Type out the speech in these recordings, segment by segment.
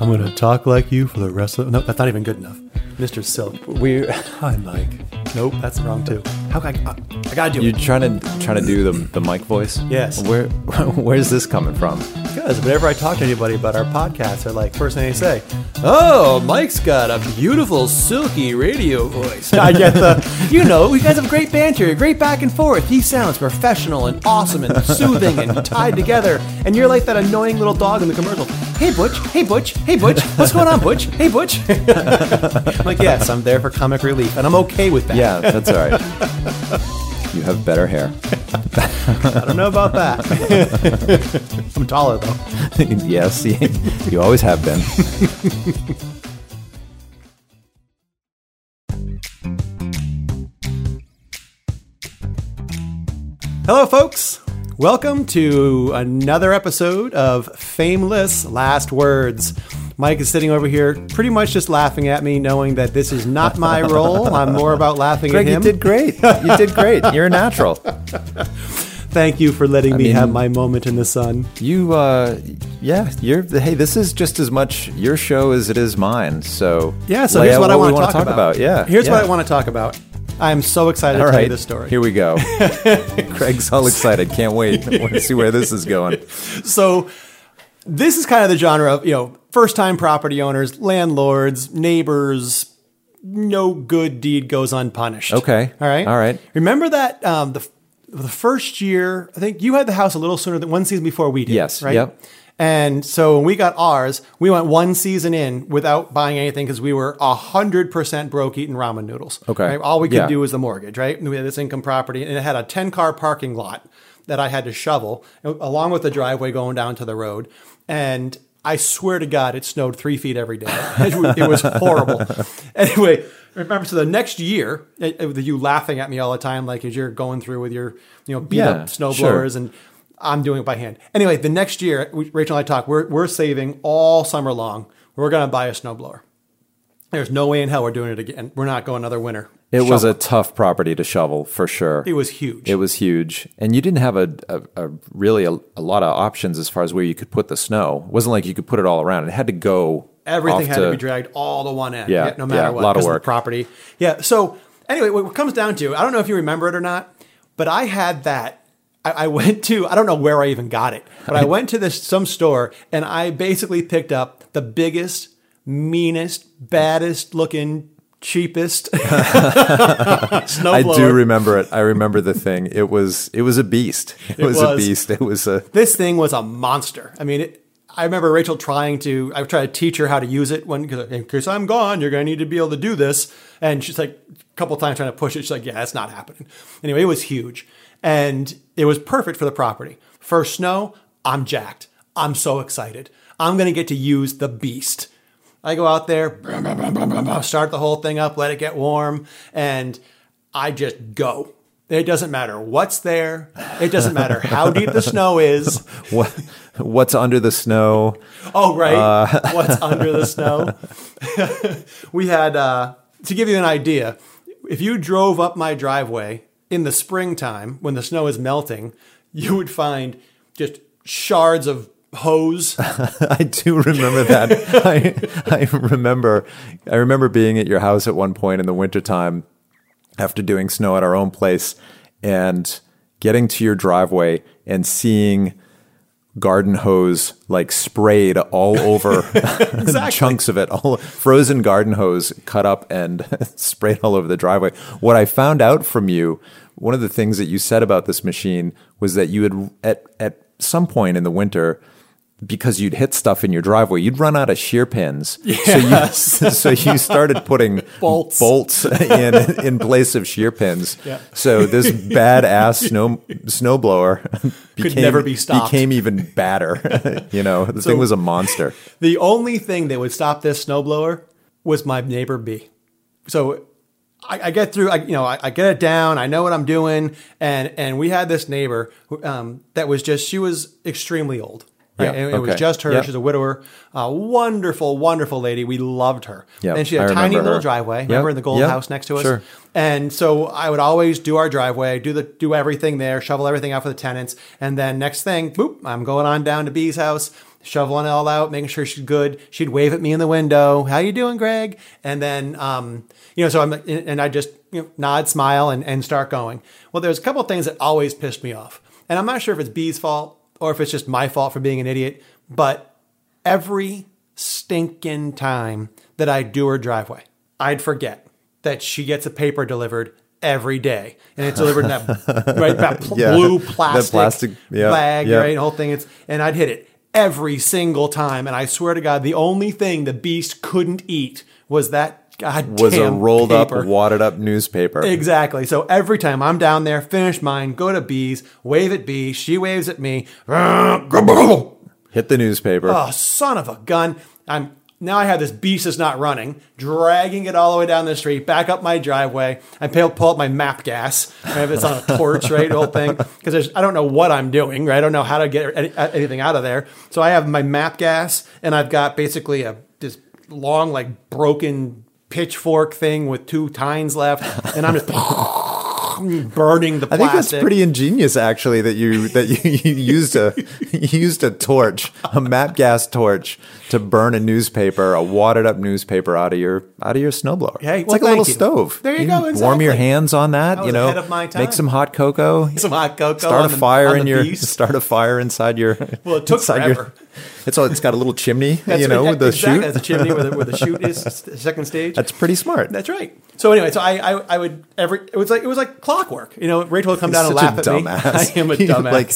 I'm gonna talk like you for the rest of. No, that's not even good enough. Mr. Silk. We Hi, Mike. Nope, that's wrong too. How can I? Uh, I gotta do you it. trying to trying to do the the mic voice? Yes. Where where's this coming from? Because whenever I talk to anybody about our podcast, they're like, first thing they say, "Oh, Mike's got a beautiful, silky radio voice." I get the, you know, you guys have great banter, great back and forth. He sounds professional and awesome and soothing and tied together. And you're like that annoying little dog in the commercial. Hey, Butch. Hey, Butch. Hey, Butch. What's going on, Butch? Hey, Butch. I'm like, yes, I'm there for comic relief, and I'm okay with that. Yeah, that's all right. You have better hair. I don't know about that. I'm taller though. yes, you, you always have been. Hello, folks. Welcome to another episode of Fameless Last Words. Mike is sitting over here, pretty much just laughing at me, knowing that this is not my role. I'm more about laughing Greg, at you him. did great. You did great. You're a natural. Thank you for letting me mean- have my moment in the sun. You, uh, yeah, you're. Hey, this is just as much your show as it is mine. So Yeah, so here's out what I want to wanna talk, about. Yeah, Here's yeah. what I want to talk about. I'm so excited All to tell you this story. here we go. Craig's all excited. Can't wait. I want to see where this is going. so this is kind of the genre of you know first time property owners landlords neighbors no good deed goes unpunished Okay. all right All right. remember that um, the, the first year i think you had the house a little sooner than one season before we did Yes, right yep. and so when we got ours we went one season in without buying anything because we were 100% broke eating ramen noodles Okay. right? all we could Yeah. do was the mortgage right we had this income property and it had a 10 car parking lot that I had to shovel along with the driveway going down to the road. And I swear to God, it snowed three feet every day. It, was- horrible. Anyway, remember, so the next year, eh, eh, it- it- you laughing at me all the time, like as you're going through with your, you know, beat Yeah, up snow sure. blowers and I'm doing it by hand. Anyway, the next year, Rachel and I talked, we're, we're saving all summer long. We're going to buy a snowblower. There's no way in hell we're doing it again. We're not going another winter. It was a tough property to shovel for sure. it was huge. It was huge, and you didn't have a, a, a really a, a lot of options as far as where you could put the snow. It wasn't like you could put it all around. It had to go. Everything had to, be dragged all to one end. Yeah, no matter yeah, what. lot of work. the property. Yeah. So anyway, what it comes down to, I don't know if you remember it or not, but I had that. I, I went to, I don't know where I even got it, but I went to this some store and I basically picked up the biggest, meanest, baddest looking, cheapest. I do remember it. I remember the thing. It was it was a beast. It, was, a beast. It was a this thing was a monster. I mean, it, I remember Rachel trying to, I tried to teach her how to use it when, because in case I'm gone, you're going to need to be able to do this. And she's like, a couple times trying to push it. She's like, yeah, that's not happening. Anyway, it was huge. And it was perfect for the property. First snow, I'm jacked. I'm so excited. I'm going to get to use the beast. I go out there, start the whole thing up, let it get warm, and I just go. It doesn't matter what's there. It doesn't matter how deep the snow is. what what's under the snow. Oh, right. Uh. What's under the snow? we had, uh, to give you an idea, if you drove up my driveway in the springtime when the snow is melting, you would find just shards of hose. I do remember that. I I remember I remember being at your house at one point in the wintertime after doing snow at our own place and getting to your driveway and seeing garden hose like sprayed all over chunks of it all frozen garden hose cut up and sprayed all over the driveway what i found out from you one of the things that you said about this machine was that you had at at some point in the winter because you'd hit stuff in your driveway, you'd run out of shear pins. Yes. So you, so you started putting Bolts. bolts in in place of shear pins. Yeah. So this badass snow snowblower became, never be stopped. Became even badder. you know, the thing was a monster. the only thing that would stop this snowblower was my neighbor B. So I, I get through, I, you know, I, I get it down. I know what I'm doing, and and we had this neighbor who, um, that was just she was extremely old. Right? Yeah, it was just her. Yep. She's a widower. A wonderful, wonderful lady. We loved her. Yep, And she had I a tiny little her. driveway. Yep, Remember in the gold yep, house next to us? sure. And so I would always do our driveway, do the do everything there, shovel everything out for the tenants, and then next thing, boop, I'm going on down to B's house, shoveling it all out, making sure she's good. She'd wave at me in the window, "How you doing, Greg?" And then, um, you know, so I'm and I just you know, nod, smile, and and start going. Well, there's a couple of things that always pissed me off, and I'm not sure if it's B's fault or if it's just my fault for being an idiot, but every stinking time that I do her driveway, I'd forget that she gets a paper delivered every day, and it's delivered in that right that pl- Yeah, blue plastic, plastic, yeah, bag, yeah. right? The whole thing. It's and I'd hit it every single time, and I swear to God, the only thing the beast couldn't eat was that goddamn Was a rolled paper. up, wadded up newspaper. Exactly. So every time I'm down there, finish mine, go to B's, wave at B, she waves at me. Hit the newspaper. Oh, son of a gun. I'm now I have this beast that's not running, dragging it all the way down the street, back up my driveway. I pull, pull up my MAPP gas. Right? It's on a torch, right? Whole thing. Because I don't know what I'm doing, right? I don't know how to get any, anything out of there. So I have my MAPP gas, and I've got basically a this long, like broken pitchfork thing with two tines left, and I'm just burning the I think that's pretty ingenious, actually, that you that you, you used a you used a torch, a MAPP gas torch, to burn a newspaper, a wadded up newspaper out of your out of your snowblower. Hey, it's well, like a little you. stove. There you can go, Warm your hands on that. You know, ahead of my time. make some hot cocoa. Some hot cocoa. Start a the- fire on in your beast. start a fire inside your. Well, it took forever. it's all. It's got a little chimney. You know, with the exactly. chute. That's a chimney where the, where the chute is, second stage. That's pretty smart. That's right. So anyway, so I, I I would every it was like it was like clockwork. You know, Rachel would come down and laugh a at dumbass. me. I am a dumbass. Like,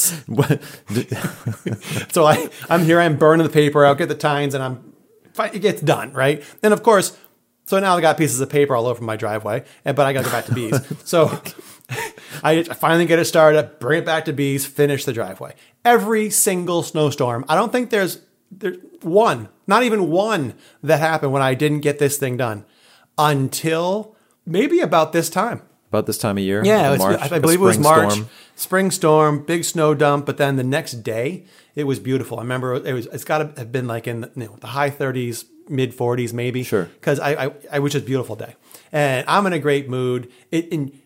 so I I'm here. I'm burning the paper. I'll get the tines, and I'm it gets done right. And of course, so now I got pieces of paper all over my driveway, and but I got to go back to B's. so I finally get it started, bring it back to B's, finish the driveway. Every single snowstorm, I don't think there's there's one, not even one that happened when I didn't get this thing done until maybe about this time. About this time of year. Yeah, the it was, March, I, believe it was March. storm. Spring storm, big snow dump, but then the next day it was beautiful. I remember it was. It's got to have been like in the, you know, the high 30s, mid 40s, maybe. Sure. Because I, I, I was just a beautiful day, and I'm in a great mood. It, and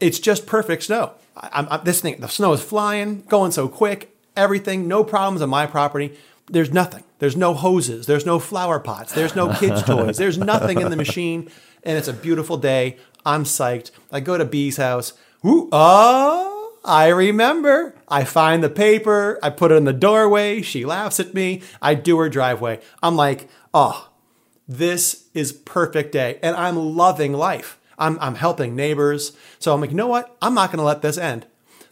it's just perfect snow. I, I'm, this thing, the snow is flying, going so quick. Everything, no problems on my property. There's nothing. There's no hoses. There's no flower pots. There's no kids' toys. There's nothing in the machine, and it's a beautiful day. I'm psyched. I go to B's house. Ooh, oh, I remember. I find the paper. I put it in the doorway. She laughs at me. I do her driveway. I'm like, oh, this is perfect day and i'm loving life i'm, I'm helping neighbors so i'm like you know what i'm not going to let this end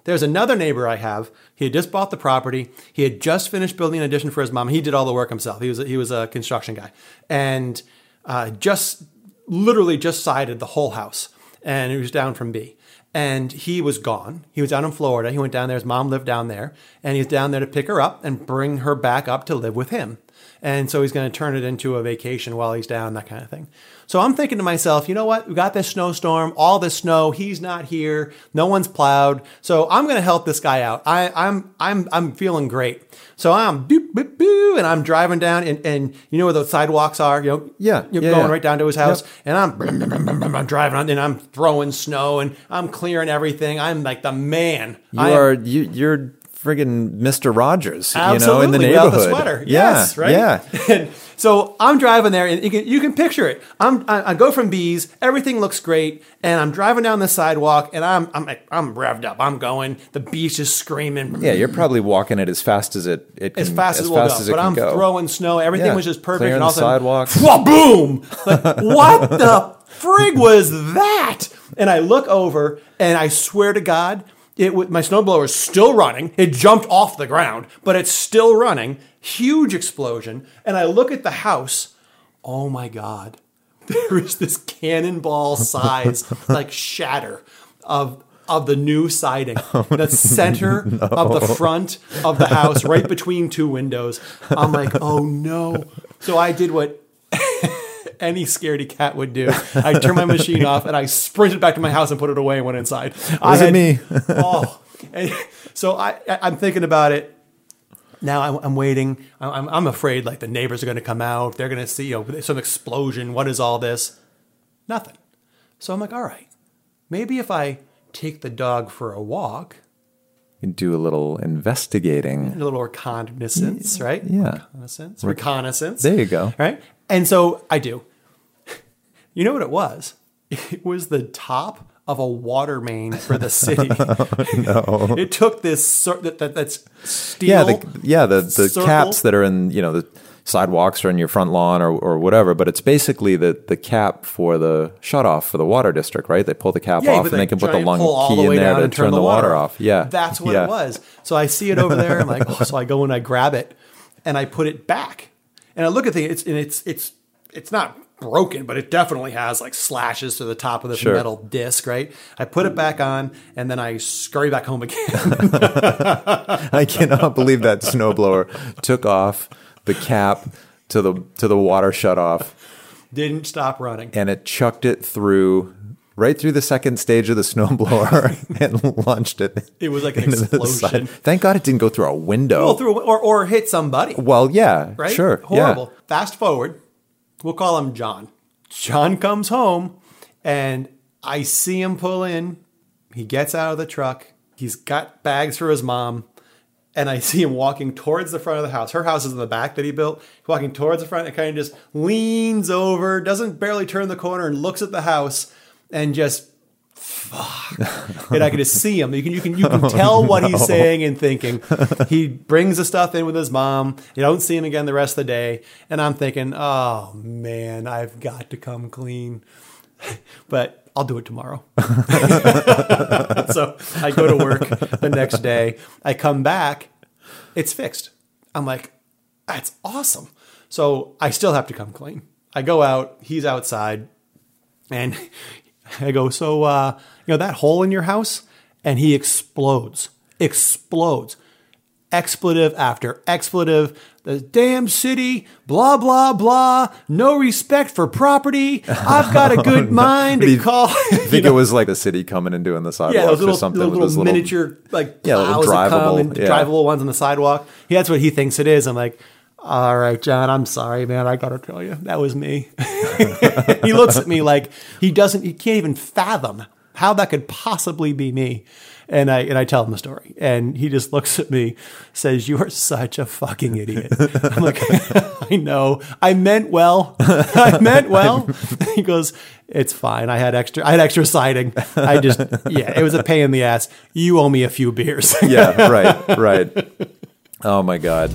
there's another neighbor i have he had just bought the property he had just finished building an addition for his mom he did all the work himself he was a, he was a construction guy and uh, just literally just sided the whole house and he was down from b and he was gone. He was down in Florida. He went down there. His mom lived down there, and he's down there to pick her up and bring her back up to live with him. And so he's going to turn it into a vacation while he's down, that kind of thing. So I'm thinking to myself, you know what? We got this snowstorm, all this snow. He's not here. No one's plowed. So I'm going to help this guy out. I, I'm I'm I'm feeling great. So I'm boop boop boo, and I'm driving down, and, and you know where the sidewalks are. You know, Yeah, you're yeah, going yeah. right down to his house, and I'm, I'm driving on, and I'm throwing snow, and I'm clearing everything. I'm like the man. You I am- are you, you're friggin' Mr. Rogers, you know, in Absolutely, the without neighborhood. the sweater. Yeah, yes, right. Yeah. And so I'm driving there, and you can, you can picture it. I'm I, I go from B's, everything looks great, and I'm driving down the sidewalk, and I'm I'm I'm revved up. I'm going. The bees is screaming. Yeah, you're probably walking it as fast as it, it can, as fast as, as fast go. as it but can I'm go. throwing snow. Everything Yeah, was just perfect. clearing and all the sidewalk. boom! Like, what the frig was that? And I look over, and I swear to God, it w- my snowblower is still running. It jumped off the ground, but it's still running. Huge explosion. And I look at the house. Oh my God! There is this cannonball size, like shatter of of the new siding, oh, the center of the front of the house, right between two windows. I'm like, oh no! So I did what any scaredy cat would do. I turned my machine off and I sprinted back to my house and put it away and went inside. I Was it me? oh, and so I, I- I'm thinking about it. Now I'm, I'm waiting. I'm, I'm afraid like the neighbors are going to come out. They're going to see you know, some explosion. What is all this? Nothing. So I'm like, all right, maybe if I take the dog for a walk, You do a little investigating. a little reconnaissance, right? Yeah. Reconnaissance. Reconnaissance. There you go. Right? And so I do. You know what it was? It was the top of a water main for the city. Oh, no. It took this that, that that's steel. Yeah, the, yeah, the, the circle. caps that are in, you know, the sidewalks or in your front lawn or, or whatever, but it's basically the, the cap for the shut off for the water district, right? They pull the cap Yeah, off and they can put the long key the in there to and turn the water off. Yeah. That's what Yeah. it was. So I see it over there. I'm like, oh, so I go and I grab it and I put it back. And I look at the it's and it's it's it's not broken, but it definitely has like slashes to the top of this Sure. metal disc, right? I put it back on and then I scurry back home again. I cannot believe that snowblower took off the cap to the to the water shut off Didn't stop running. and it chucked it through right through the second stage of the snowblower and launched it. It was like an explosion. Thank God it didn't go through a window. Well, through or or hit somebody. Well, yeah, right? sure, Horrible. Fast forward, we'll call him John. John comes home and I see him pull in. He gets out of the truck. He's got bags for his mom. And I see him walking towards the front of the house. Her house is in the back that he built. He's walking towards the front and kind of just leans over, doesn't barely turn the corner and looks at the house and just fuck. and I can just see him. You can you can you can tell what he's oh. saying and thinking. He brings the stuff in with his mom. You don't see him again the rest of the day. And I'm thinking, oh man, I've got to come clean. But I'll do it tomorrow. so I go to work the next day. I come back, it's fixed. I'm like, that's awesome. So I still have to come clean. I go out, he's outside, and I go, so uh, you know that hole in your house? And he explodes. Explodes. Expletive after expletive. The damn city, blah, blah, blah. No respect for property. I've got a good mind to call. I think it was like the city coming and doing the sidewalk Yeah, those little, or something little, with little miniature like Yeah, little drivable, yeah. drivable ones on the sidewalk. Yeah, that's what he thinks it is. I'm like, all right, John, I'm sorry, man. I gotta tell you, that was me. he looks at me like he doesn't. He can't even fathom how that could possibly be me. And I and I tell him the story, and he just looks at me, says, "You are such a fucking idiot." I'm like, "I know. I meant well. I meant well." he goes, "It's fine. I had extra. I had extra siding. I just yeah, it was a pain in the ass. You owe me a few beers." Yeah, right, right. Oh my god.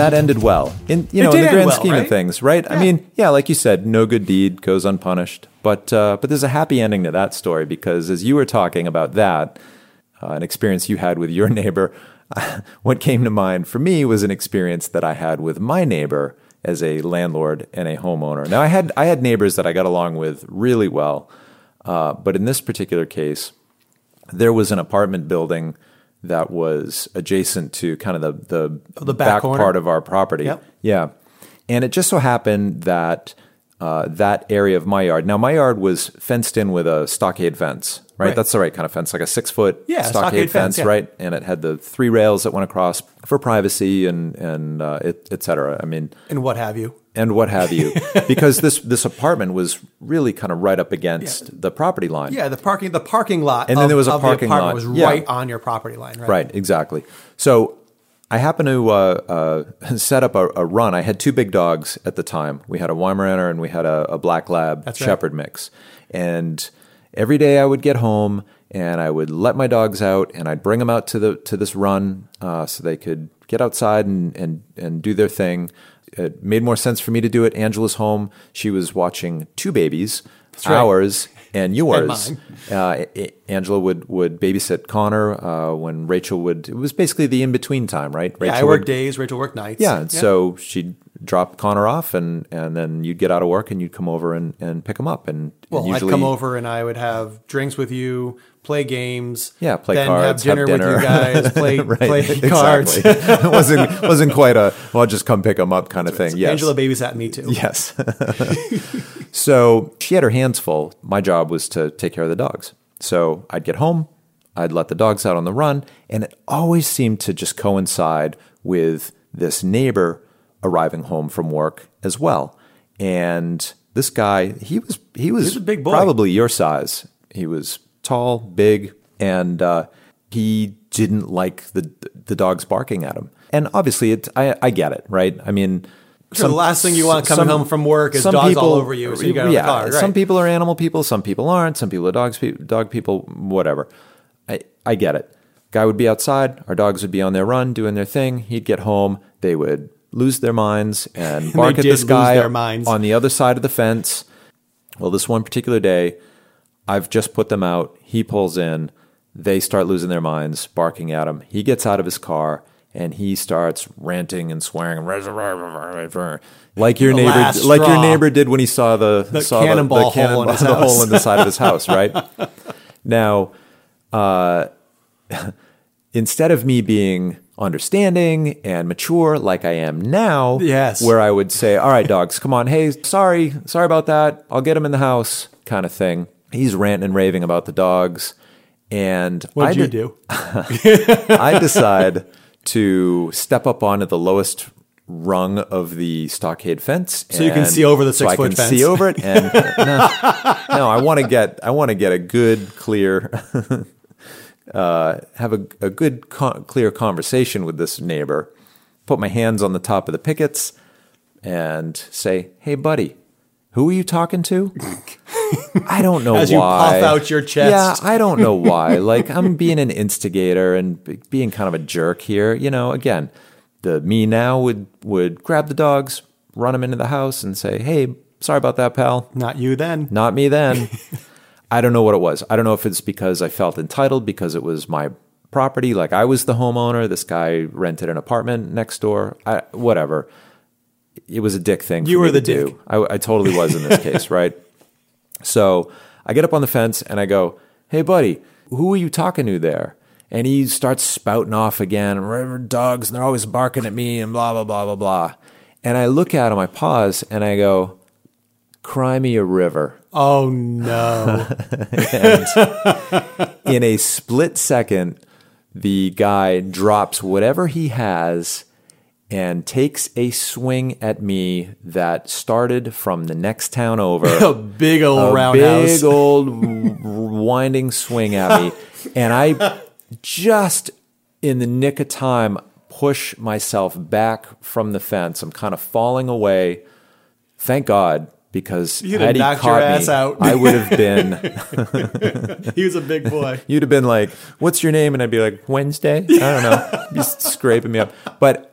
That ended well. In you know, in the grand well, scheme right? of things, right? I mean, yeah, like you said, no good deed goes unpunished. But uh, but there's a happy ending to that story because as you were talking about that, uh, an experience you had with your neighbor, what came to mind for me was an experience that I had with my neighbor as a landlord and a homeowner. Now I had I had neighbors that I got along with really well, uh, but in this particular case, there was an apartment building that was adjacent to kind of the the, Oh, the back corner? part of our property. Yep. Yeah, and it just so happened that uh, that area of my yard. Now my yard was fenced in with a stockade fence. Right, Right. that's the right kind of fence, like a six foot Yeah, stockade, stockade fence, fence, yeah. right? And it had the three rails that went across for privacy and and uh, et, et cetera. I mean, and what have you. And what have you, because this this apartment was really kind of right up against the property line. Yeah, the parking the parking lot. And then there was a of the parking lot. Was Yeah. right on your property line. Right. Right, exactly. So I happened to uh, uh, set up a, a run. I had two big dogs at the time. We had a Weimaraner and we had a, a Black Lab That's right. Shepherd mix. And every day I would get home and I would let my dogs out and I'd bring them out to the to this run uh, so they could get outside and, and and do their thing. It made more sense for me to do it. Angela's home. She was watching two babies, right. ours and yours. mine. Uh, Angela would would babysit Connor uh, when Rachel would. It was basically the in between time, right? Rachel Yeah, I work would- days. Rachel work nights. Yeah, and so she'd drop Connor off, and and then you'd get out of work and you'd come over and, and pick him up, and Well, usually I'd come over and I would have drinks with you, play games. Yeah, play then cards, have dinner, have dinner. with you guys, play right, play cards. it wasn't wasn't quite a well, just come pick him up kind of thing. Yes, Angela babysat me too. Yes. so she had her hands full. My job was to take care of the dogs. So I'd get home, I'd let the dogs out on the run, and it always seemed to just coincide with this neighbor arriving home from work as well. And this guy, he was he was, was a big boy. probably your size. He was tall, big, and uh, he didn't like the the dogs barking at him. And obviously, it I, I get it, right? I mean, So the last thing you want coming home from work is some dogs all people- over you. So you of yeah, car. Right? Some people are animal people, some people aren't. Some people are dogs, dog people, whatever. I, I get it. Guy would be outside. Our dogs would be on their run, doing their thing. He'd get home. They would lose their minds and bark at this guy on the other side of the fence. Well, this one particular day, I've just put them out. He pulls in. They start losing their minds, barking at him. He gets out of his car and he starts ranting and swearing, like your The neighbor, like your neighbor did when he saw the, The saw cannonball the, hole in the hole in the side of his house, right? now, uh, instead of me being understanding and mature like I am now, Yes. where I would say, "All right, dogs, come on, hey, sorry, sorry about that. I'll get him in the house," kind of thing. He's ranting and raving about the dogs, and What'd I you do? I decide to step up onto the lowest rung of the stockade fence, So you can see over the six so I six-foot can see over it, and no, no, I want to get, I want to get a good, clear, uh, have a, a good, co- clear conversation with this neighbor. Put my hands on the top of the pickets and say, "Hey, buddy, who are you talking to?" I don't know As why. you puff out your chest. Yeah, I don't know why. Like I'm being an instigator and b- being kind of a jerk here. You know, again, the me now would would grab the dogs, run them into the house, and say, "Hey, sorry about that, pal. Not you then. Not me then." I don't know what it was. I don't know if it's because I felt entitled because it was my property, like I was the homeowner. This guy rented an apartment next door. I, whatever. It was a dick thing. You were the dick. do. I, I totally was in this case, right? So I get up on the fence and I go, "Hey, buddy, who are you talking to there?" And he starts spouting off again. "Rrr, Dogs, and they're always barking at me, and blah blah blah blah blah. And I look at him, I pause, and I go, "Cry me a river." Oh no. In a split second, the guy drops whatever he has and takes a swing at me that started from the next town over. a big old a roundhouse. big old winding swing at me, and I just in the nick of time push myself back from the fence. I'm kind of falling away. Thank God, because You'd have had he knocked your ass me, out. I would have been. he was a big boy. You'd have been like, "What's your name?" And I'd be like, "Wednesday." I don't know, Be scraping me up. But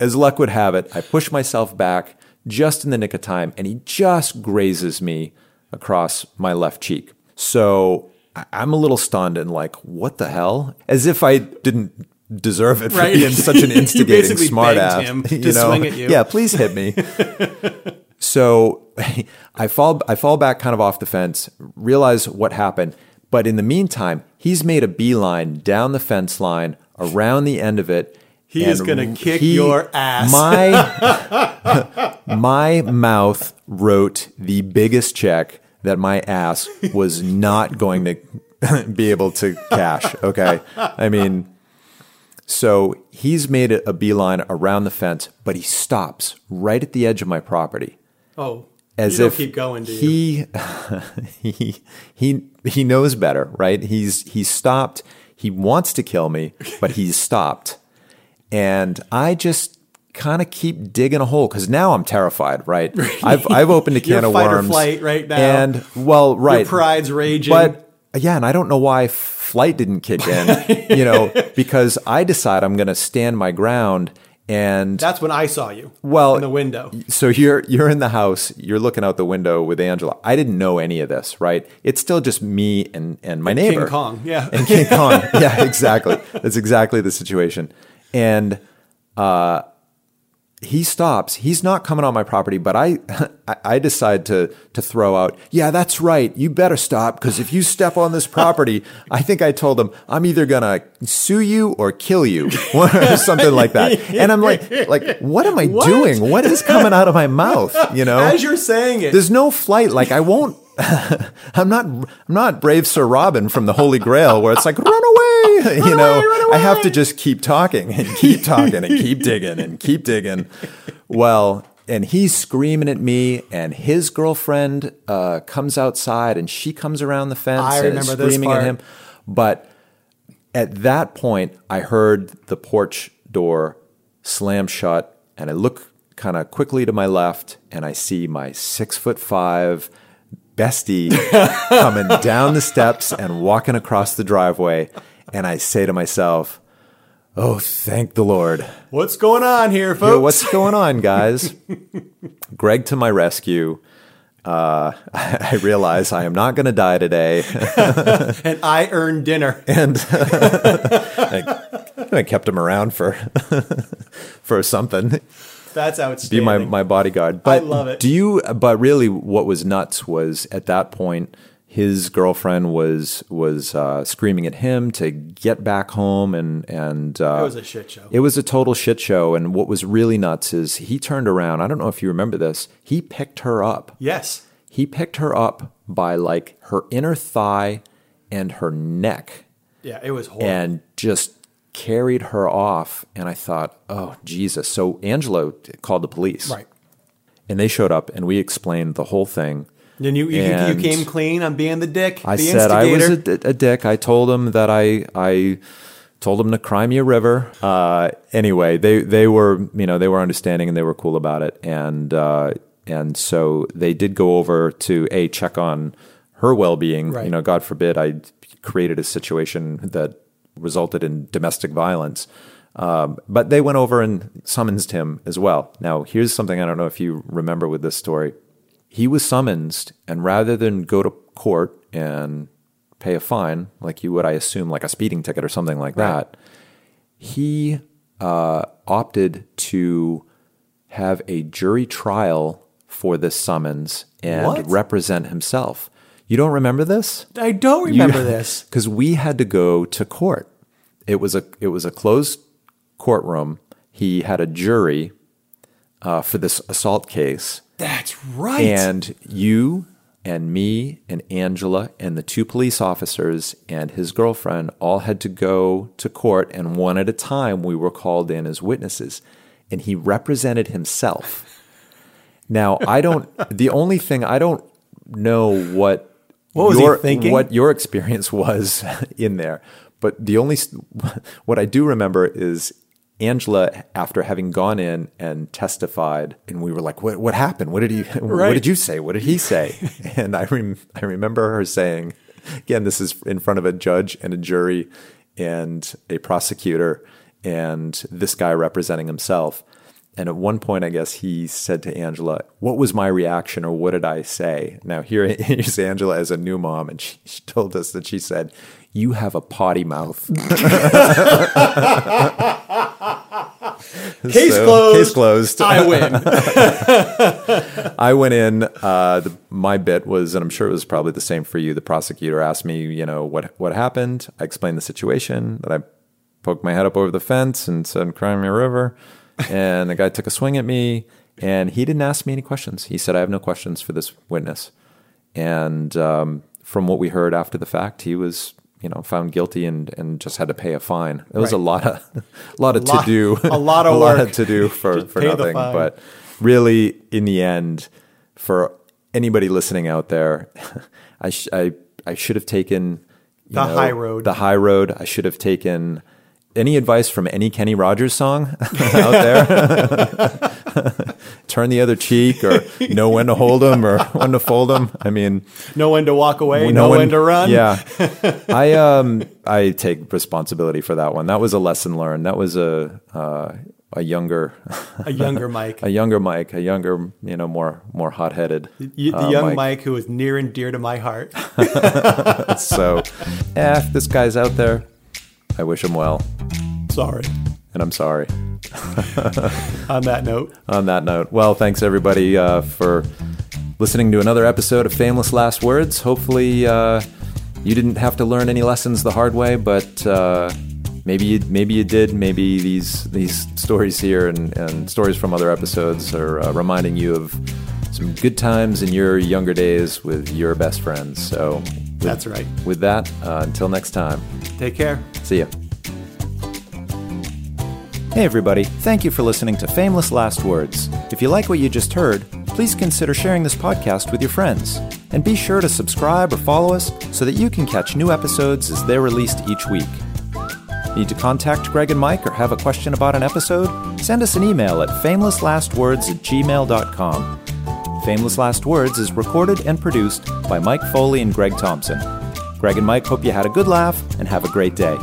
as luck would have it, I push myself back just in the nick of time, and he just grazes me across my left cheek. So I'm a little stunned and like, "What the hell?" As if I didn't deserve it for Right. being such an instigating basically smart begged ass. him to swing at you. Yeah, please hit me. So I fall I fall back kind of off the fence, realize what happened, but in the meantime, he's made a beeline down the fence line, around the end of it. He is gonna kick he- your ass. My my mouth wrote the biggest check that my ass was not going to be able to cash. Okay. I mean, so he's made a beeline around the fence, but he stops right at the edge of my property Oh. as if keep going, do you? he he he he knows better, right? He's he's stopped. He wants to kill me, but he's stopped, and I just kind of keep digging a hole because now I'm terrified, right? I've I've opened a can of fight or flight right now. and well, right, Your pride's raging. but yeah, and I don't know why flight didn't kick in, you know, because I decide I'm going to stand my ground and That's when I saw you. Well, in the window. so you're you're in the house, you're looking out the window with Angela. I didn't know any of this, right? It's still just me and and my neighbor. King Kong. Yeah. And King Kong. Yeah, exactly. That's exactly the situation. And uh he stops. He's not coming on my property, but I I- I decide to to throw out, "Yeah, that's right. You better stop because if you step on this property, I think I told him I'm either going to sue you or kill you or something like that." And I'm like like, "What am I What? doing? What is coming out of my mouth?" You know? As you're saying it, There's no flight. Like I won't. I'm not. I'm not brave Sir Robin from the Holy Grail, where it's like run away. You know, away, run I have to just keep talking and keep talking and keep digging and keep digging. Well, and he's screaming at me, and his girlfriend uh, comes outside, and she comes around the fence I and is remember this screaming at him. But at that point, I heard the porch door slam shut, and I look kind of quickly to my left, and I see my six foot five bestie coming down the steps and walking across the driveway. And I say to myself, Oh, thank the Lord. What's going on here, folks? Yo, what's going on, guys? Greg to my rescue. Uh, I realize I am not going to die today. and I earned dinner. and I, I kept him around for for something. That's how it's Be my, my bodyguard. But I love it. Do you? But really, what was nuts was at that point, his girlfriend was was uh, screaming at him to get back home, and and uh, it was a shit show. it was a total shit show. And what was really nuts is he turned around. I don't know if you remember this. He picked her up. yes. He picked her up by like her inner thigh and her neck Yeah, it was horrible. and just carried her off. And I thought, oh, Jesus. So Angela called the police. right. And they showed up and we explained the whole thing. Then you, you, you came clean on being the dick. I the said I was a, a dick. I told them that I I told them to cry me a river. Uh, anyway, they they were you know they were understanding and they were cool about it, and uh, and so they did go over to a check on her well being. Right. You know, God forbid I created a situation that resulted in domestic violence. Um, but they went over and summoned him as well. Now, here's something I don't know if you remember with this story. He was summoned, and rather than go to court and pay a fine, like you would, I assume, like a speeding ticket or something like that, he uh, opted to have a jury trial for this summons and What? represent himself. You don't remember this? I don't remember this. because we had to go to court. It was a it was a closed courtroom. He had a jury uh, for this assault case, That's right. and you and me and Angela and the two police officers and his girlfriend all had to go to court, and one at a time we were called in as witnesses, and he represented himself. Now I don't. the only thing I don't know what What was he your, thinking? What your experience was in there, but the only what I do remember is Angela, after having gone in and testified, and we were like, "What? What happened? What did he? What did you say? What did he say?" and I rem- I remember her saying, again, this is in front of a judge and a jury and a prosecutor and this guy representing himself. And at one point, I guess he said to Angela, What was my reaction or what did I say? Now, here's Angela as a new mom, and she, she told us that she said, You have a potty mouth. case So, closed. Case closed. I win. I went in. Uh, the, my bit was, and I'm sure it was probably the same for you. The prosecutor asked me, you know, what what happened. I explained the situation. That I poked my head up over the fence and said, "Cry me a river." And the guy took a swing at me, and he didn't ask me any questions. He said, "I have no questions for this witness." And um, from what we heard after the fact, he was. You know, found guilty and, and just had to pay a fine. It was a lot of, lot of to do, a lot of a lot work. to do for for nothing. But really, in the end, for anybody listening out there, I sh- I I should have taken The high road. The high road. I should have taken any advice from any Kenny Rogers song out there. Turn the other cheek, or know when to hold them, or when to fold them. I mean, know when to walk away. Know when to run. yeah, I um I take responsibility for that one. That was a lesson learned. That was a uh, a younger A younger Mike. a younger Mike, a younger you know more more hot headed. Y- the uh, young Mike. Mike. who is near and dear to my heart. So, eh, if this guy's out there, I wish him well, Sorry. And I'm sorry. On that note, On that note, well, thanks everybody uh, for listening to another episode of Fameless Last Words. Hopefully, uh, you didn't have to learn any lessons the hard way, but uh, maybe you, maybe you did. Maybe these these stories here and, and stories from other episodes are uh, reminding you of some good times in your younger days with your best friends. So, with, that's right. with that, uh, until next time, Take care. see ya. Hey, everybody, thank you for listening to Fameless Last Words. If you like what you just heard, please consider sharing this podcast with your friends. And be sure to subscribe or follow us so that you can catch new episodes as they're released each week. Need to contact Greg and Mike or have a question about an episode? Send us an email at famelesslastwords at gmail.com. Fameless Last Words is recorded and produced by Mike Foley and Greg Thompson. Greg and Mike hope you had a good laugh and have a great day.